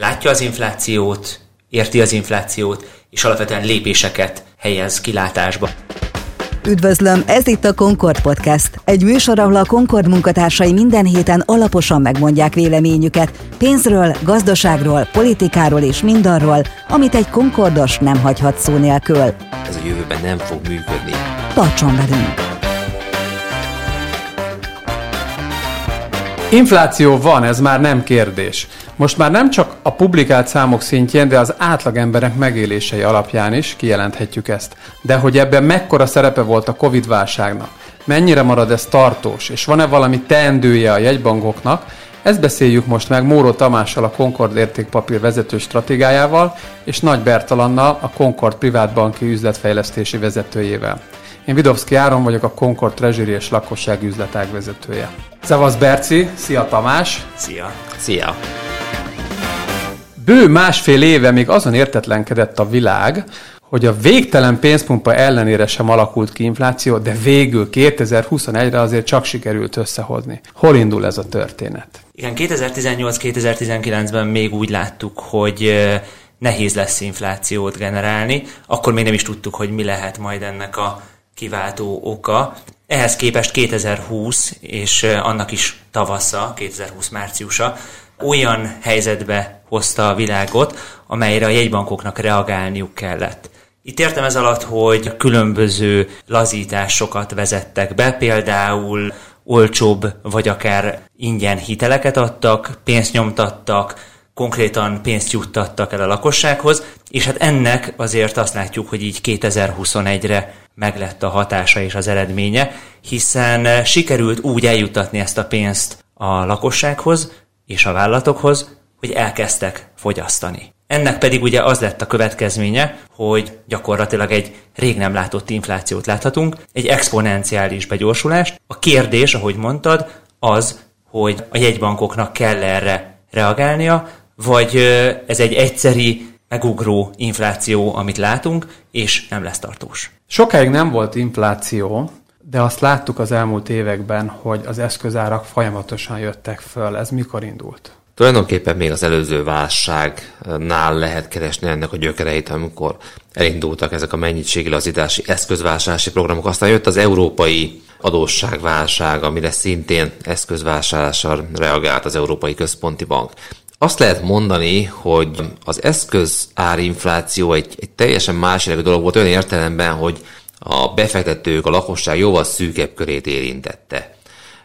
látja az inflációt, érti az inflációt, és alapvetően lépéseket helyez kilátásba. Üdvözlöm, ez itt a Concord Podcast. Egy műsor, ahol a Concord munkatársai minden héten alaposan megmondják véleményüket pénzről, gazdaságról, politikáról és mindarról, amit egy Concordos nem hagyhat szó nélkül. Ez a jövőben nem fog működni. Tartson velünk! Infláció van, ez már nem kérdés. Most már nem csak a publikált számok szintjén, de az átlag emberek megélései alapján is kijelenthetjük ezt. De hogy ebben mekkora szerepe volt a Covid-válságnak, mennyire marad ez tartós, és van-e valami teendője a jegybankoknak, ezt beszéljük most meg Móró Tamással, a Concord értékpapír vezető stratégájával, és Nagy Bertalannal, a Concord privátbanki üzletfejlesztési vezetőjével. Én Vidovszki Áron vagyok, a Concord Treasury és lakossági üzletág vezetője. Szevasz Berci, szia Tamás! Szia! Szia! Bő másfél éve még azon értetlenkedett a világ, hogy a végtelen pénzpumpa ellenére sem alakult ki infláció, de végül 2021-re azért csak sikerült összehozni. Hol indul ez a történet? Igen, 2018-2019-ben még úgy láttuk, hogy nehéz lesz inflációt generálni, akkor még nem is tudtuk, hogy mi lehet majd ennek a kiváltó oka. Ehhez képest 2020 és annak is tavasza, 2020 márciusa olyan helyzetbe hozta a világot, amelyre a jegybankoknak reagálniuk kellett. Itt értem ez alatt, hogy különböző lazításokat vezettek be, például olcsóbb vagy akár ingyen hiteleket adtak, pénzt nyomtattak, konkrétan pénzt juttattak el a lakossághoz, és hát ennek azért azt látjuk, hogy így 2021-re meglett a hatása és az eredménye, hiszen sikerült úgy eljuttatni ezt a pénzt a lakossághoz és a vállalatokhoz, hogy elkezdtek fogyasztani. Ennek pedig ugye az lett a következménye, hogy gyakorlatilag egy rég nem látott inflációt láthatunk, egy exponenciális begyorsulást. A kérdés, ahogy mondtad, az, hogy a jegybankoknak kell erre reagálnia, vagy ez egy egyszeri, megugró infláció, amit látunk, és nem lesz tartós. Sokáig nem volt infláció, de azt láttuk az elmúlt években, hogy az eszközárak folyamatosan jöttek föl. Ez mikor indult? Tulajdonképpen még az előző válságnál lehet keresni ennek a gyökereit, amikor elindultak ezek a mennyiségi lazítási eszközvásárlási programok. Aztán jött az európai adósságválság, amire szintén eszközvásárlással reagált az Európai Központi Bank. Azt lehet mondani, hogy az eszközárinfláció egy, egy teljesen más dolog volt olyan értelemben, hogy a befektetők, a lakosság jóval szűkebb körét érintette.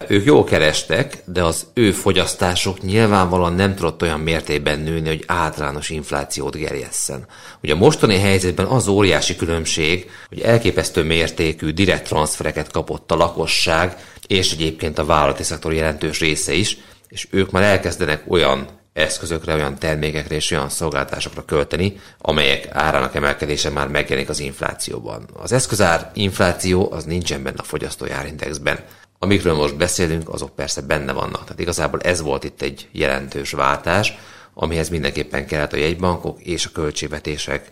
Ők jól kerestek, de az ő fogyasztásuk nyilvánvalóan nem tudott olyan mértékben nőni, hogy általános inflációt gerjesszen. Ugye a mostani helyzetben az óriási különbség, hogy elképesztő mértékű direkt transfereket kapott a lakosság, és egyébként a vállalati szektor jelentős része is, és ők már elkezdenek olyan eszközökre, olyan termékekre és olyan szolgáltatásokra költeni, amelyek árának emelkedése már megjelenik az inflációban. Az eszközár infláció az nincsen benne a fogyasztói árindexben. Amikről most beszélünk, azok persze benne vannak. Tehát igazából ez volt itt egy jelentős váltás, amihez mindenképpen kellett a jegybankok és a költségvetések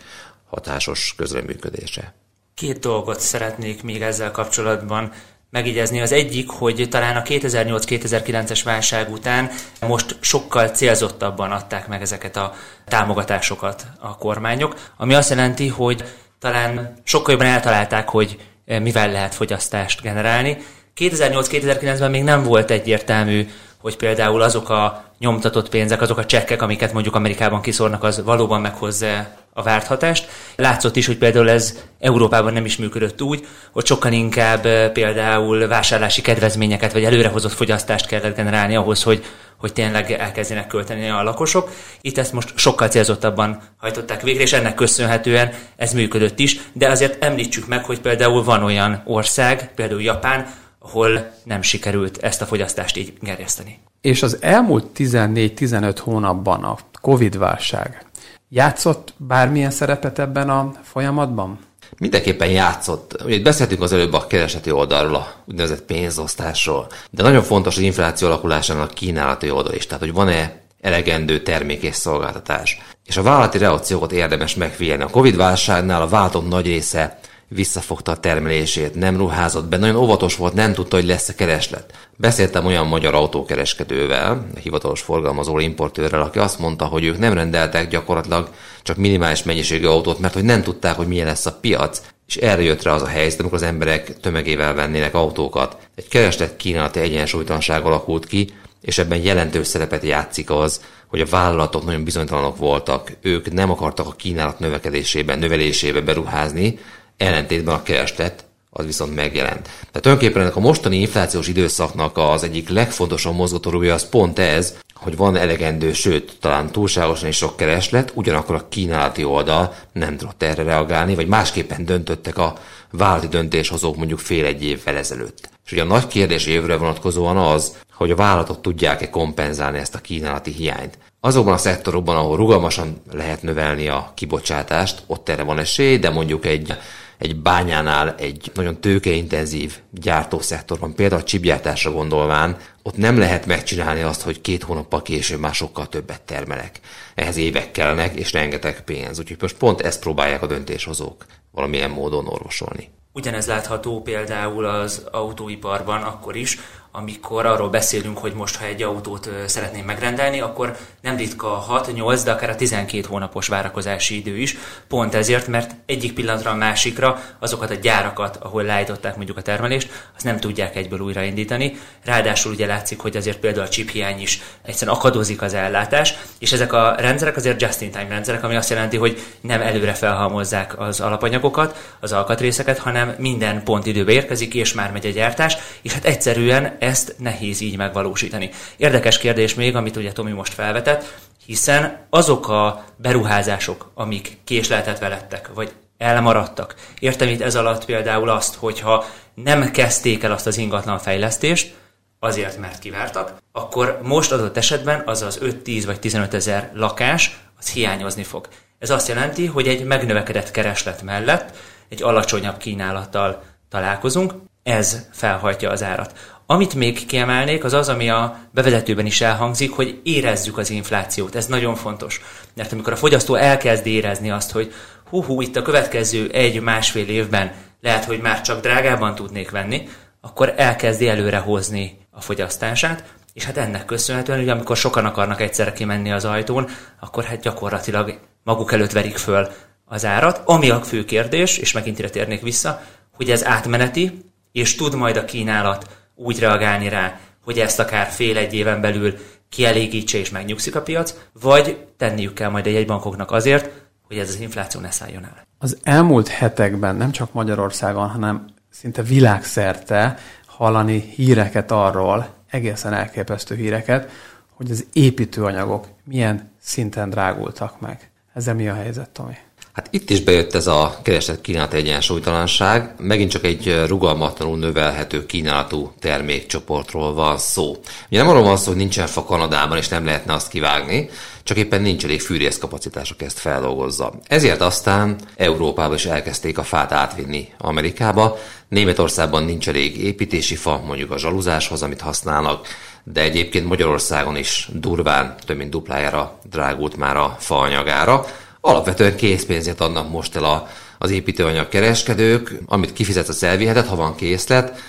hatásos közreműködése. Két dolgot szeretnék még ezzel kapcsolatban megígyezni. Az egyik, hogy talán a 2008-2009-es válság után most sokkal célzottabban adták meg ezeket a támogatásokat a kormányok, ami azt jelenti, hogy talán sokkal jobban eltalálták, hogy mivel lehet fogyasztást generálni. 2008-2009-ben még nem volt egyértelmű, hogy például azok a nyomtatott pénzek, azok a csekkek, amiket mondjuk Amerikában kiszórnak, az valóban meghozza a várt hatást. Látszott is, hogy például ez Európában nem is működött úgy, hogy sokkal inkább például vásárlási kedvezményeket vagy előrehozott fogyasztást kellett generálni ahhoz, hogy, hogy tényleg elkezdjenek költeni a lakosok. Itt ezt most sokkal célzottabban hajtották végre, és ennek köszönhetően ez működött is, de azért említsük meg, hogy például van olyan ország, például Japán, ahol nem sikerült ezt a fogyasztást így gerjeszteni. És az elmúlt 14-15 hónapban a Covid-válság játszott bármilyen szerepet ebben a folyamatban? Mindenképpen játszott. Ugye beszéltünk az előbb a kereseti oldalról, a úgynevezett pénzosztásról, de nagyon fontos az infláció alakulásának a kínálati oldal is, tehát hogy van-e elegendő termék és szolgáltatás. És a vállalati reakciókat érdemes megfigyelni. A Covid válságnál a váltók nagy része visszafogta a termelését, nem ruházott be, nagyon óvatos volt, nem tudta, hogy lesz-e kereslet. Beszéltem olyan magyar autókereskedővel, hivatalos forgalmazó importőrrel, aki azt mondta, hogy ők nem rendeltek gyakorlatilag csak minimális mennyiségű autót, mert hogy nem tudták, hogy milyen lesz a piac, és erre jött rá az a helyzet, amikor az emberek tömegével vennének autókat. Egy kereslet kínálati egyensúlytalanság alakult ki, és ebben jelentős szerepet játszik az, hogy a vállalatok nagyon bizonytalanok voltak, ők nem akartak a kínálat növekedésében, növelésébe beruházni, ellentétben a kereslet az viszont megjelent. Tehát tulajdonképpen ennek a mostani inflációs időszaknak az egyik legfontosabb mozgatórugója az pont ez, hogy van elegendő, sőt, talán túlságosan is sok kereslet, ugyanakkor a kínálati oldal nem tudott erre reagálni, vagy másképpen döntöttek a vállalati döntéshozók mondjuk fél egy évvel ezelőtt. És ugye a nagy kérdés jövőre vonatkozóan az, hogy a vállalatok tudják-e kompenzálni ezt a kínálati hiányt. Azokban a szektorokban, ahol rugalmasan lehet növelni a kibocsátást, ott erre van esély, de mondjuk egy egy bányánál, egy nagyon tőkeintenzív gyártószektorban, például a csipgyártásra gondolván, ott nem lehet megcsinálni azt, hogy két hónappal később már sokkal többet termelek. Ehhez évek kellnek, és rengeteg pénz. Úgyhogy most pont ezt próbálják a döntéshozók valamilyen módon orvosolni. Ugyanez látható például az autóiparban akkor is, amikor arról beszélünk, hogy most, ha egy autót szeretném megrendelni, akkor nem ritka 6-8, de akár a 12 hónapos várakozási idő is. Pont ezért, mert egyik pillanatra a másikra azokat a gyárakat, ahol leállították mondjuk a termelést, azt nem tudják egyből újraindítani. Ráadásul ugye látszik, hogy azért például a chip hiány is egyszerűen akadozik az ellátás, és ezek a rendszerek azért just-in-time rendszerek, ami azt jelenti, hogy nem előre felhalmozzák az alapanyagokat, az alkatrészeket, hanem minden pont időbe érkezik, és már megy a gyártás, és hát egyszerűen ezt nehéz így megvalósítani. Érdekes kérdés még, amit ugye Tomi most felvetett, hiszen azok a beruházások, amik késleltetve lettek, vagy elmaradtak. Értem itt ez alatt például azt, hogyha nem kezdték el azt az ingatlan fejlesztést, azért, mert kivártak, akkor most adott esetben az az 5-10 vagy 15 ezer lakás, az hiányozni fog. Ez azt jelenti, hogy egy megnövekedett kereslet mellett egy alacsonyabb kínálattal találkozunk, ez felhajtja az árat. Amit még kiemelnék, az az, ami a bevezetőben is elhangzik, hogy érezzük az inflációt. Ez nagyon fontos. Mert amikor a fogyasztó elkezd érezni azt, hogy hú, hú itt a következő egy-másfél évben lehet, hogy már csak drágában tudnék venni, akkor elkezdi előre hozni a fogyasztását, és hát ennek köszönhetően, hogy amikor sokan akarnak egyszerre kimenni az ajtón, akkor hát gyakorlatilag maguk előtt verik föl az árat. Ami a fő kérdés, és megint ide térnék vissza, hogy ez átmeneti, és tud majd a kínálat úgy reagálni rá, hogy ezt akár fél-egy éven belül kielégítse és megnyugszik a piac, vagy tenniük kell majd egy bankoknak azért, hogy ez az infláció ne szálljon el. Az elmúlt hetekben nem csak Magyarországon, hanem szinte világszerte hallani híreket arról, egészen elképesztő híreket, hogy az építőanyagok milyen szinten drágultak meg. Ezzel mi a helyzet, Tomi? Hát itt is bejött ez a kereslet kínálat egyensúlytalanság. Megint csak egy rugalmatlanul növelhető kínálatú termékcsoportról van szó. Ugye nem arról van szó, hogy nincsen fa Kanadában, és nem lehetne azt kivágni, csak éppen nincs elég fűrészkapacitások ezt feldolgozza. Ezért aztán Európába is elkezdték a fát átvinni Amerikába. Németországban nincs elég építési fa, mondjuk a zsaluzáshoz, amit használnak, de egyébként Magyarországon is durván, több mint duplájára drágult már a faanyagára alapvetően készpénzét adnak most el a, az építőanyag kereskedők, amit kifizetsz, az elviheted, ha van készlet,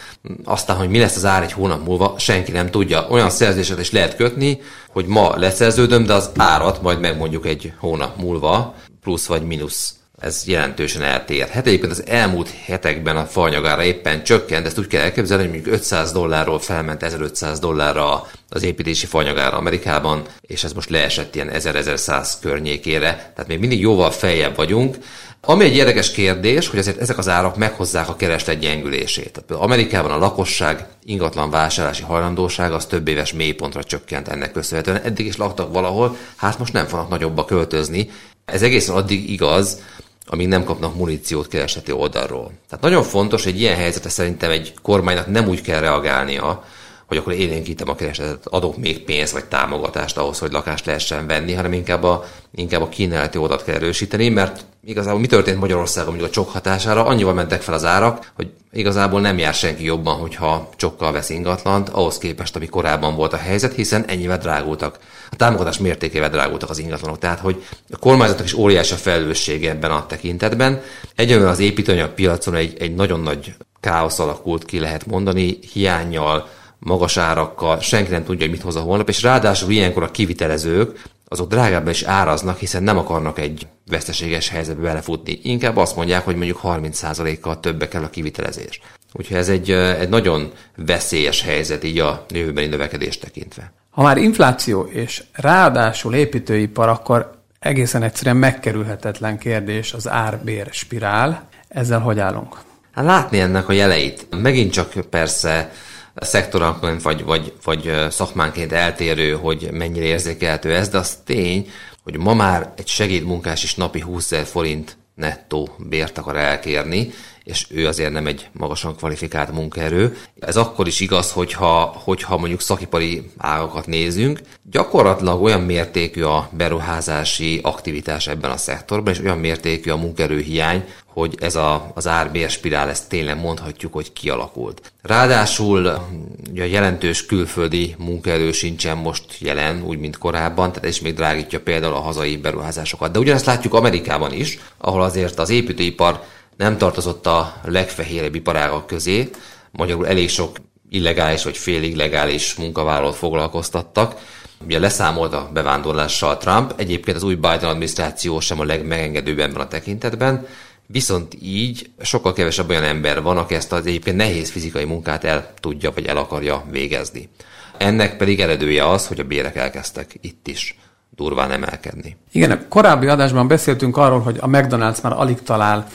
aztán, hogy mi lesz az ár egy hónap múlva, senki nem tudja. Olyan szerződéset is lehet kötni, hogy ma leszerződöm, de az árat majd megmondjuk egy hónap múlva, plusz vagy mínusz ez jelentősen eltér. Hát egyébként az elmúlt hetekben a faanyagára éppen csökkent, ezt úgy kell elképzelni, hogy mondjuk 500 dollárról felment 1500 dollárra az építési faanyagára Amerikában, és ez most leesett ilyen 1000-1100 környékére, tehát még mindig jóval feljebb vagyunk. Ami egy érdekes kérdés, hogy azért ezek az árak meghozzák a kereslet gyengülését. Tehát Amerikában a lakosság ingatlan vásárlási hajlandósága az több éves mélypontra csökkent ennek köszönhetően. Eddig is laktak valahol, hát most nem fognak nagyobba költözni. Ez egészen addig igaz, amíg nem kapnak muníciót kereseti oldalról. Tehát nagyon fontos, hogy ilyen helyzetre szerintem egy kormánynak nem úgy kell reagálnia, hogy akkor élénkítem a keresletet, adok még pénzt vagy támogatást ahhoz, hogy lakást lehessen venni, hanem inkább a, inkább a kínálati oldalt kell erősíteni, mert igazából mi történt Magyarországon mondjuk a csok hatására, annyival mentek fel az árak, hogy igazából nem jár senki jobban, hogyha csokkal vesz ingatlant, ahhoz képest, ami korábban volt a helyzet, hiszen ennyivel drágultak. A támogatás mértékével drágultak az ingatlanok. Tehát, hogy a kormányzatnak is óriási a felelőssége ebben a tekintetben. Egyelőre az építőanyag piacon egy, egy nagyon nagy káosz alakult ki, lehet mondani, hiányjal, magas árakkal, senki nem tudja, hogy mit hoz a holnap, és ráadásul ilyenkor a kivitelezők azok drágábban is áraznak, hiszen nem akarnak egy veszteséges helyzetbe belefutni. Inkább azt mondják, hogy mondjuk 30%-kal többe kell a kivitelezés. Úgyhogy ez egy, egy nagyon veszélyes helyzet így a jövőbeni növekedést tekintve. Ha már infláció és ráadásul építőipar, akkor egészen egyszerűen megkerülhetetlen kérdés az ár-bér spirál. Ezzel hogy állunk? Hát látni ennek a jeleit. Megint csak persze szektoranként vagy, vagy, vagy szakmánként eltérő, hogy mennyire érzékelhető ez, de az tény, hogy ma már egy segédmunkás is napi 20 forint nettó bért akar elkérni, és ő azért nem egy magasan kvalifikált munkaerő. Ez akkor is igaz, hogyha, hogyha mondjuk szakipari ágakat nézünk, gyakorlatilag olyan mértékű a beruházási aktivitás ebben a szektorban, és olyan mértékű a munkerőhiány, hogy ez a, az árbér spirál, ezt tényleg mondhatjuk, hogy kialakult. Ráadásul a jelentős külföldi munkaerő sincsen most jelen, úgy, mint korábban, tehát ez még drágítja például a hazai beruházásokat. De ugyanezt látjuk Amerikában is, ahol azért az építőipar nem tartozott a legfehérebb iparágak közé, magyarul elég sok illegális vagy félig legális munkavállalót foglalkoztattak. Ugye leszámolt a bevándorlással Trump, egyébként az új Biden adminisztráció sem a legmegengedőbb ebben a tekintetben, viszont így sokkal kevesebb olyan ember van, aki ezt az egyébként nehéz fizikai munkát el tudja vagy el akarja végezni. Ennek pedig eredője az, hogy a bérek elkezdtek itt is durván emelkedni. Igen, a korábbi adásban beszéltünk arról, hogy a McDonald's már alig talál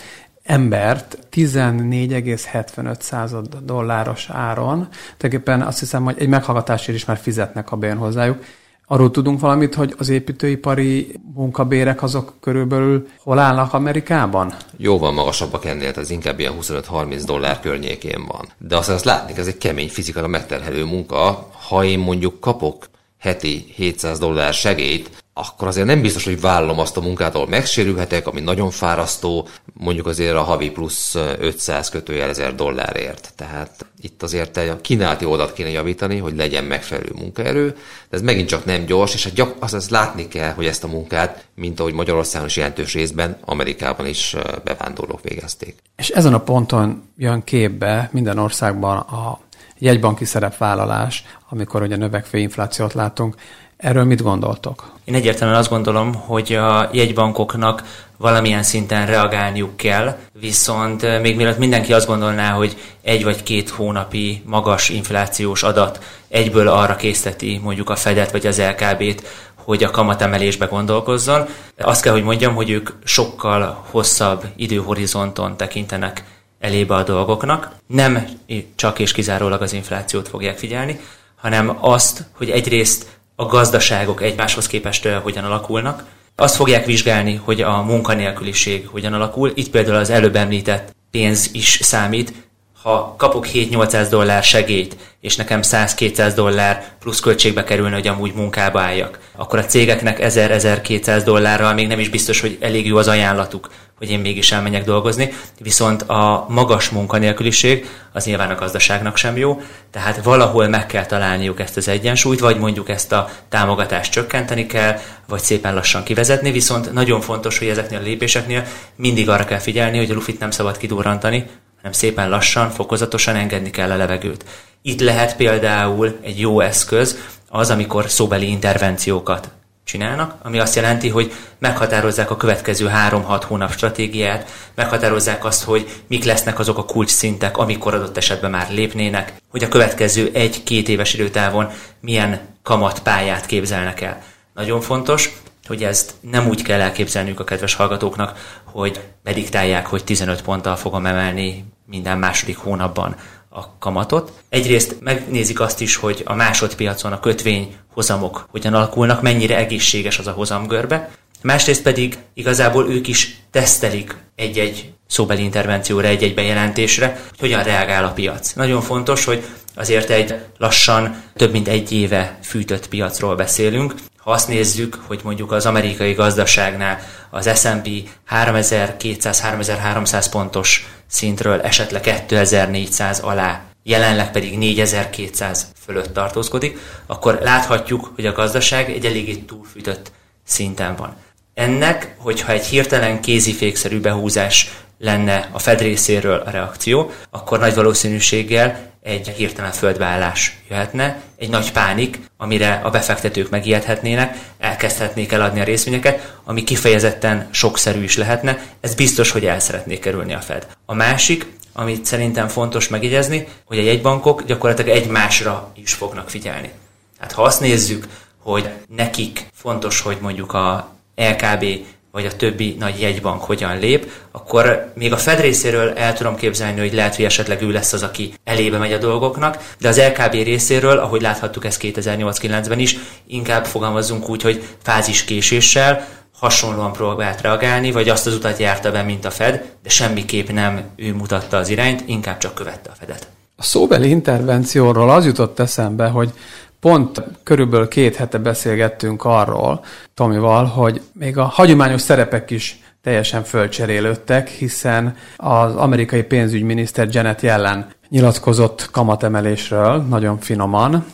embert 14,75 század dolláros áron. Tulajdonképpen azt hiszem, hogy egy meghallgatásért is már fizetnek, a bejön hozzájuk. Arról tudunk valamit, hogy az építőipari munkabérek azok körülbelül hol állnak Amerikában? Jóval magasabbak ennél, ez inkább ilyen 25-30 dollár környékén van. De azt, azt látni, ez egy kemény fizikailag megterhelő munka. Ha én mondjuk kapok heti 700 dollár segélyt, akkor azért nem biztos, hogy vállalom azt a munkát, ahol megsérülhetek, ami nagyon fárasztó, mondjuk azért a havi plusz 500 kötőjel 1000 dollárért. Tehát itt azért a kínálati oldalt kéne javítani, hogy legyen megfelelő munkaerő, de ez megint csak nem gyors, és gyak, azt, azt látni kell, hogy ezt a munkát, mint ahogy Magyarországon is jelentős részben, Amerikában is bevándorlók végezték. És ezen a ponton jön képbe minden országban a jegybanki szerepvállalás, amikor ugye növekvő inflációt látunk. Erről mit gondoltok? Én egyértelműen azt gondolom, hogy a jegybankoknak valamilyen szinten reagálniuk kell, viszont még mielőtt mindenki azt gondolná, hogy egy vagy két hónapi magas inflációs adat egyből arra készteti mondjuk a Fedet vagy az LKB-t, hogy a kamatemelésbe gondolkozzon. Azt kell, hogy mondjam, hogy ők sokkal hosszabb időhorizonton tekintenek elébe a dolgoknak. Nem csak és kizárólag az inflációt fogják figyelni, hanem azt, hogy egyrészt a gazdaságok egymáshoz képest hogyan alakulnak. Azt fogják vizsgálni, hogy a munkanélküliség hogyan alakul. Itt például az előbb említett pénz is számít, ha kapok 7-800 dollár segélyt, és nekem 100-200 dollár plusz költségbe kerülne, hogy amúgy munkába álljak, akkor a cégeknek 1000-1200 dollárral még nem is biztos, hogy elég jó az ajánlatuk, hogy én mégis elmenjek dolgozni, viszont a magas munkanélküliség az nyilván a gazdaságnak sem jó, tehát valahol meg kell találniuk ezt az egyensúlyt, vagy mondjuk ezt a támogatást csökkenteni kell, vagy szépen lassan kivezetni, viszont nagyon fontos, hogy ezeknél a lépéseknél mindig arra kell figyelni, hogy a lufit nem szabad kidurrantani, hanem szépen lassan, fokozatosan engedni kell a levegőt. Itt lehet például egy jó eszköz az, amikor szóbeli intervenciókat csinálnak, ami azt jelenti, hogy meghatározzák a következő 3-6 hónap stratégiát, meghatározzák azt, hogy mik lesznek azok a kulcs szintek, amikor adott esetben már lépnének, hogy a következő 1-2 éves időtávon milyen kamatpályát képzelnek el. Nagyon fontos, hogy ezt nem úgy kell elképzelniük a kedves hallgatóknak, hogy bediktálják, hogy 15 ponttal fogom emelni minden második hónapban a kamatot. Egyrészt megnézik azt is, hogy a másodpiacon a kötvény hozamok hogyan alakulnak, mennyire egészséges az a hozamgörbe. Másrészt pedig igazából ők is tesztelik egy-egy szóbeli intervencióra, egy-egy bejelentésre, hogy hogyan reagál a piac. Nagyon fontos, hogy azért egy lassan több mint egy éve fűtött piacról beszélünk. Ha azt nézzük, hogy mondjuk az amerikai gazdaságnál az S&P 3200-3300 pontos szintről esetleg 2400 alá, jelenleg pedig 4200 fölött tartózkodik, akkor láthatjuk, hogy a gazdaság egy eléggé túlfűtött szinten van. Ennek, hogyha egy hirtelen kézifékszerű behúzás lenne a Fed részéről a reakció, akkor nagy valószínűséggel egy hirtelen földbeállás jöhetne, egy nagy pánik, amire a befektetők megijedhetnének, elkezdhetnék eladni a részvényeket, ami kifejezetten sokszerű is lehetne, ez biztos, hogy el szeretnék kerülni a Fed. A másik, amit szerintem fontos megjegyezni, hogy a jegybankok gyakorlatilag egymásra is fognak figyelni. Hát ha azt nézzük, hogy nekik fontos, hogy mondjuk a LKB vagy a többi nagy jegybank hogyan lép, akkor még a Fed részéről el tudom képzelni, hogy lehet, hogy esetleg ő lesz az, aki elébe megy a dolgoknak, de az LKB részéről, ahogy láthattuk ezt 2008-9-ben is, inkább fogalmazunk úgy, hogy fáziskéséssel, hasonlóan próbált reagálni, vagy azt az utat járta be, mint a Fed, de semmiképp nem ő mutatta az irányt, inkább csak követte a Fedet. A szóbeli intervencióról az jutott eszembe, hogy Pont körülbelül két hete beszélgettünk arról Tomival, hogy még a hagyományos szerepek is teljesen fölcserélődtek, hiszen az amerikai pénzügyminiszter Janet Yellen nyilatkozott kamatemelésről nagyon finoman,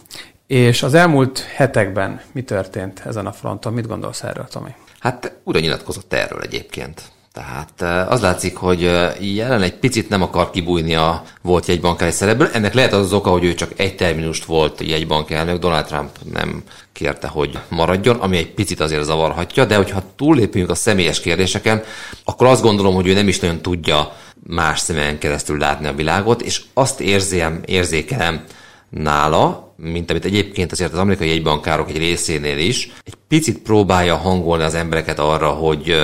és az elmúlt hetekben mi történt ezen a fronton? Mit gondolsz erről, Tomi? Hát újra nyilatkozott erről egyébként. Tehát az látszik, hogy jelen egy picit nem akar kibújni a volt jegybankári szerepből. Ennek lehet az, az oka, hogy ő csak egy terminust volt jegybankelnök, Donald Trump nem kérte, hogy maradjon, ami egy picit azért zavarhatja, de hogyha túllépünk a személyes kérdéseken, akkor azt gondolom, hogy ő nem is nagyon tudja más szemen keresztül látni a világot, és azt érzem, érzékelem nála, mint amit egyébként azért az amerikai jegybankárok egy részénél is, egy picit próbálja hangolni az embereket arra, hogy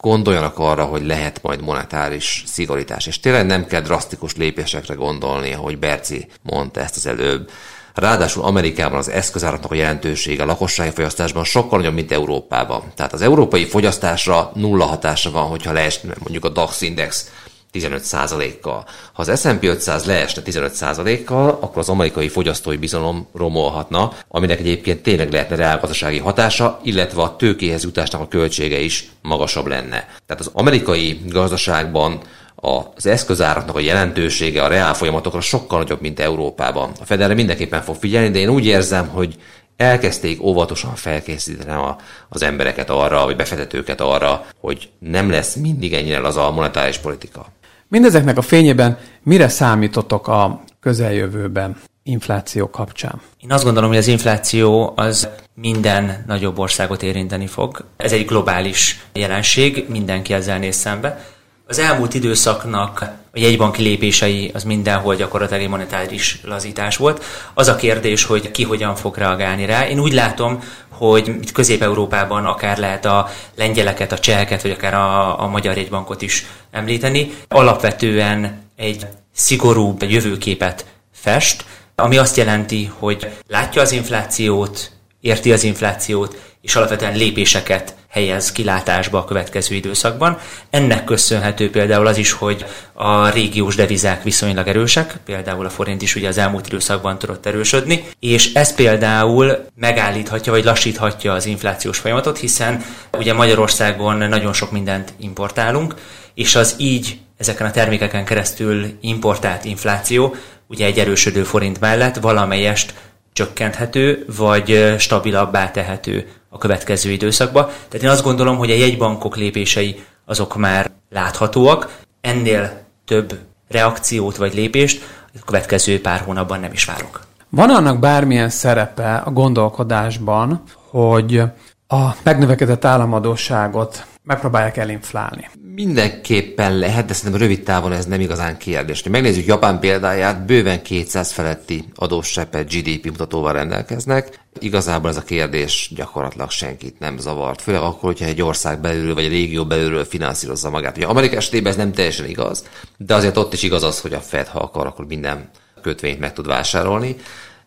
gondoljanak arra, hogy lehet majd monetáris szigorítás. És tényleg nem kell drasztikus lépésekre gondolni, ahogy Berci mondta ezt az előbb. Ráadásul Amerikában az eszközáratnak a jelentősége a lakossági fogyasztásban sokkal nagyobb, mint Európában. Tehát az európai fogyasztásra nulla hatása van, hogyha leesne mondjuk a DAX index 15%-kal. Ha az S&P 500 leesne 15%-kal, akkor az amerikai fogyasztói bizalom romolhatna, aminek egyébként tényleg lehetne reálgazdasági hatása, illetve a tőkéhez jutásnak a költsége is magasabb lenne. Tehát az amerikai gazdaságban az eszközáraknak a jelentősége a reál folyamatokra sokkal nagyobb, mint Európában. A Federre mindenképpen fog figyelni, de én úgy érzem, hogy elkezdték óvatosan felkészíteni az embereket arra, vagy befektetőket arra, hogy nem lesz mindig ennyire az a monetáris politika. Mindezeknek a fényében mire számítotok a közeljövőben infláció kapcsán? Én azt gondolom, hogy az infláció az minden nagyobb országot érinteni fog. Ez egy globális jelenség, mindenki ezzel néz szembe. Az elmúlt időszaknak a jegybanki lépései az mindenhol gyakorlatilag egy monetáris lazítás volt. Az a kérdés, hogy ki hogyan fog reagálni rá. Én úgy látom, hogy itt Közép-Európában akár lehet a lengyeleket, a cseheket, vagy akár a, a magyar jegybankot is említeni. Alapvetően egy szigorúbb jövőképet fest, ami azt jelenti, hogy látja az inflációt, érti az inflációt, és alapvetően lépéseket helyez kilátásba a következő időszakban. Ennek köszönhető például az is, hogy a régiós devizák viszonylag erősek, például a forint is ugye az elmúlt időszakban tudott erősödni, és ez például megállíthatja vagy lassíthatja az inflációs folyamatot, hiszen ugye Magyarországon nagyon sok mindent importálunk, és az így ezeken a termékeken keresztül importált infláció ugye egy erősödő forint mellett valamelyest csökkenthető, vagy stabilabbá tehető a következő időszakban. Tehát én azt gondolom, hogy a jegybankok lépései azok már láthatóak, ennél több reakciót vagy lépést a következő pár hónapban nem is várok. Van annak bármilyen szerepe a gondolkodásban, hogy a megnövekedett államadóságot megpróbálják elinflálni. Mindenképpen lehet, de szerintem rövid távon ez nem igazán kérdés. Megnézzük Japán példáját, bőven 200 feletti adósság GDP mutatóval rendelkeznek. Igazából ez a kérdés gyakorlatilag senkit nem zavart, főleg akkor, hogyha egy ország belülről vagy egy régió belülről finanszírozza magát. Ugye Amerika esetében ez nem teljesen igaz, de azért ott is igaz az, hogy a Fed, ha akar, akkor minden kötvényt meg tud vásárolni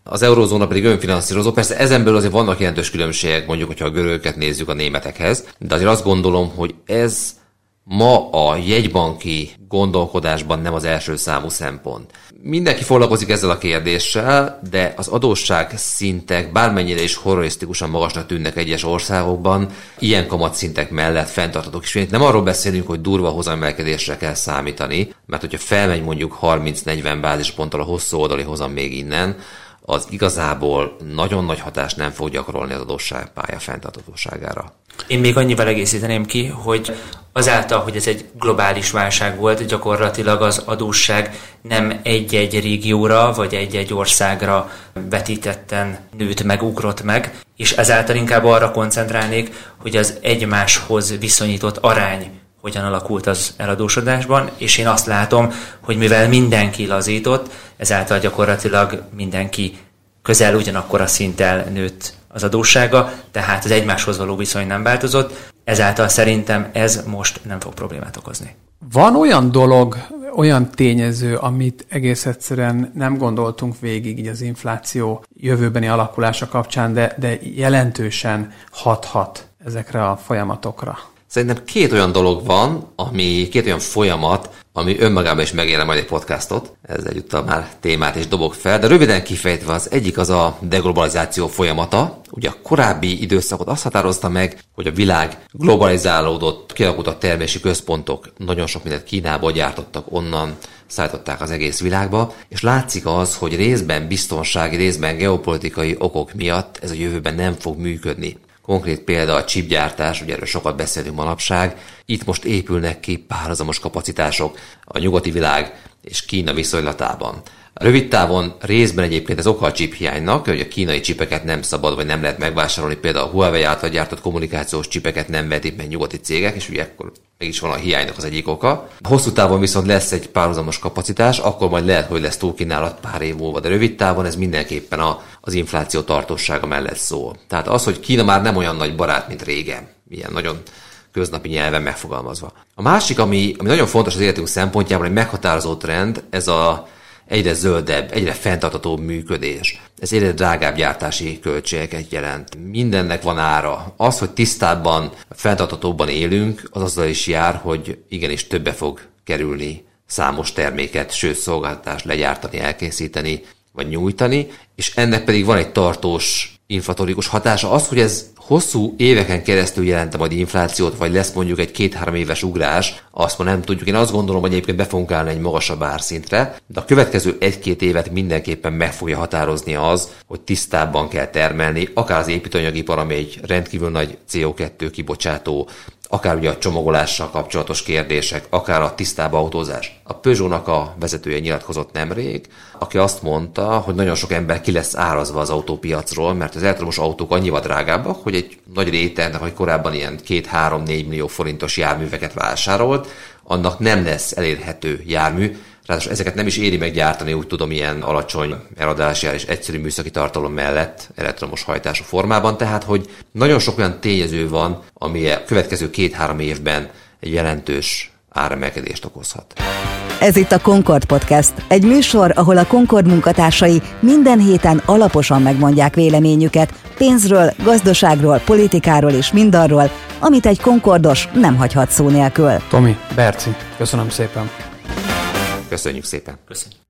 az eurózóna pedig önfinanszírozó. Persze ezen belül azért vannak jelentős különbségek, mondjuk, hogyha a görögöket nézzük a németekhez, de azért azt gondolom, hogy ez ma a jegybanki gondolkodásban nem az első számú szempont. Mindenki foglalkozik ezzel a kérdéssel, de az adósság szintek bármennyire is horrorisztikusan magasnak tűnnek egyes országokban, ilyen kamatszintek mellett fenntartatók is. Nem arról beszélünk, hogy durva hozamemelkedésre kell számítani, mert hogyha felmegy mondjuk 30-40 bázisponttal a hosszú oldali hozam még innen, az igazából nagyon nagy hatást nem fog gyakorolni az adósságpálya fenntartatóságára. Én még annyival egészíteném ki, hogy azáltal, hogy ez egy globális válság volt, gyakorlatilag az adósság nem egy-egy régióra vagy egy-egy országra vetítetten nőtt meg, ugrott meg, és ezáltal inkább arra koncentrálnék, hogy az egymáshoz viszonyított arány hogyan alakult az eladósodásban, és én azt látom, hogy mivel mindenki lazított, ezáltal gyakorlatilag mindenki közel ugyanakkor a szinttel nőtt az adóssága, tehát az egymáshoz való viszony nem változott, ezáltal szerintem ez most nem fog problémát okozni. Van olyan dolog, olyan tényező, amit egész egyszerűen nem gondoltunk végig így az infláció jövőbeni alakulása kapcsán, de, de jelentősen hathat ezekre a folyamatokra? Szerintem két olyan dolog van, ami két olyan folyamat, ami önmagában is megérne majd egy podcastot, ez egyúttal már témát is dobok fel, de röviden kifejtve az egyik az a deglobalizáció folyamata. Ugye a korábbi időszakot azt határozta meg, hogy a világ globalizálódott, kialakultak termési központok, nagyon sok mindent Kínából gyártottak, onnan szállították az egész világba, és látszik az, hogy részben biztonsági, részben geopolitikai okok miatt ez a jövőben nem fog működni. Konkrét példa a chipgyártás, ugye erről sokat beszélünk manapság. Itt most épülnek ki párhuzamos kapacitások a nyugati világ és Kína viszonylatában. Rövid távon részben egyébként ez oka a chip hiánynak, hogy a kínai csipeket nem szabad, vagy nem lehet megvásárolni, például a Huawei által gyártott kommunikációs csipeket nem vetik meg nyugati cégek, és ugye akkor mégis van a hiánynak az egyik oka. Hosszú távon viszont lesz egy párhuzamos kapacitás, akkor majd lehet, hogy lesz túlkínálat pár év múlva, de rövid távon ez mindenképpen a, az infláció tartósága mellett szól. Tehát az, hogy Kína már nem olyan nagy barát, mint régen, ilyen nagyon köznapi nyelven megfogalmazva. A másik, ami, ami nagyon fontos az életünk szempontjából, egy meghatározó trend, ez a egyre zöldebb, egyre fenntartatóbb működés. Ez egyre drágább gyártási költségeket jelent. Mindennek van ára. Az, hogy tisztábban, fenntartatóbban élünk, az azzal is jár, hogy igenis többe fog kerülni számos terméket, sőt szolgáltatást legyártani, elkészíteni, vagy nyújtani, és ennek pedig van egy tartós inflatorikus hatása. Az, hogy ez hosszú éveken keresztül jelente majd inflációt, vagy lesz mondjuk egy két-három éves ugrás, azt ma nem tudjuk. Én azt gondolom, hogy egyébként be fogunk állni egy magasabb árszintre, de a következő egy-két évet mindenképpen meg fogja határozni az, hogy tisztábban kell termelni, akár az építőanyagipar, ami egy rendkívül nagy CO2 kibocsátó akár ugye a csomagolással kapcsolatos kérdések, akár a tisztába autózás. A Peugeot-nak a vezetője nyilatkozott nemrég, aki azt mondta, hogy nagyon sok ember ki lesz árazva az autópiacról, mert az elektromos autók annyival drágábbak, hogy egy nagy rétegnek, hogy korábban ilyen 2-3-4 millió forintos járműveket vásárolt, annak nem lesz elérhető jármű, Ráadásul ezeket nem is éri meg gyártani, úgy tudom, ilyen alacsony eladási és egyszerű műszaki tartalom mellett elektromos hajtású formában, tehát hogy nagyon sok olyan tényező van, ami a következő két-három évben egy jelentős áremelkedést okozhat. Ez itt a Concord Podcast, egy műsor, ahol a Concord munkatársai minden héten alaposan megmondják véleményüket pénzről, gazdaságról, politikáról és mindarról, amit egy Concordos nem hagyhat szó nélkül. Tomi, Berci, köszönöm szépen. Köszönjük szépen. Köszönjük.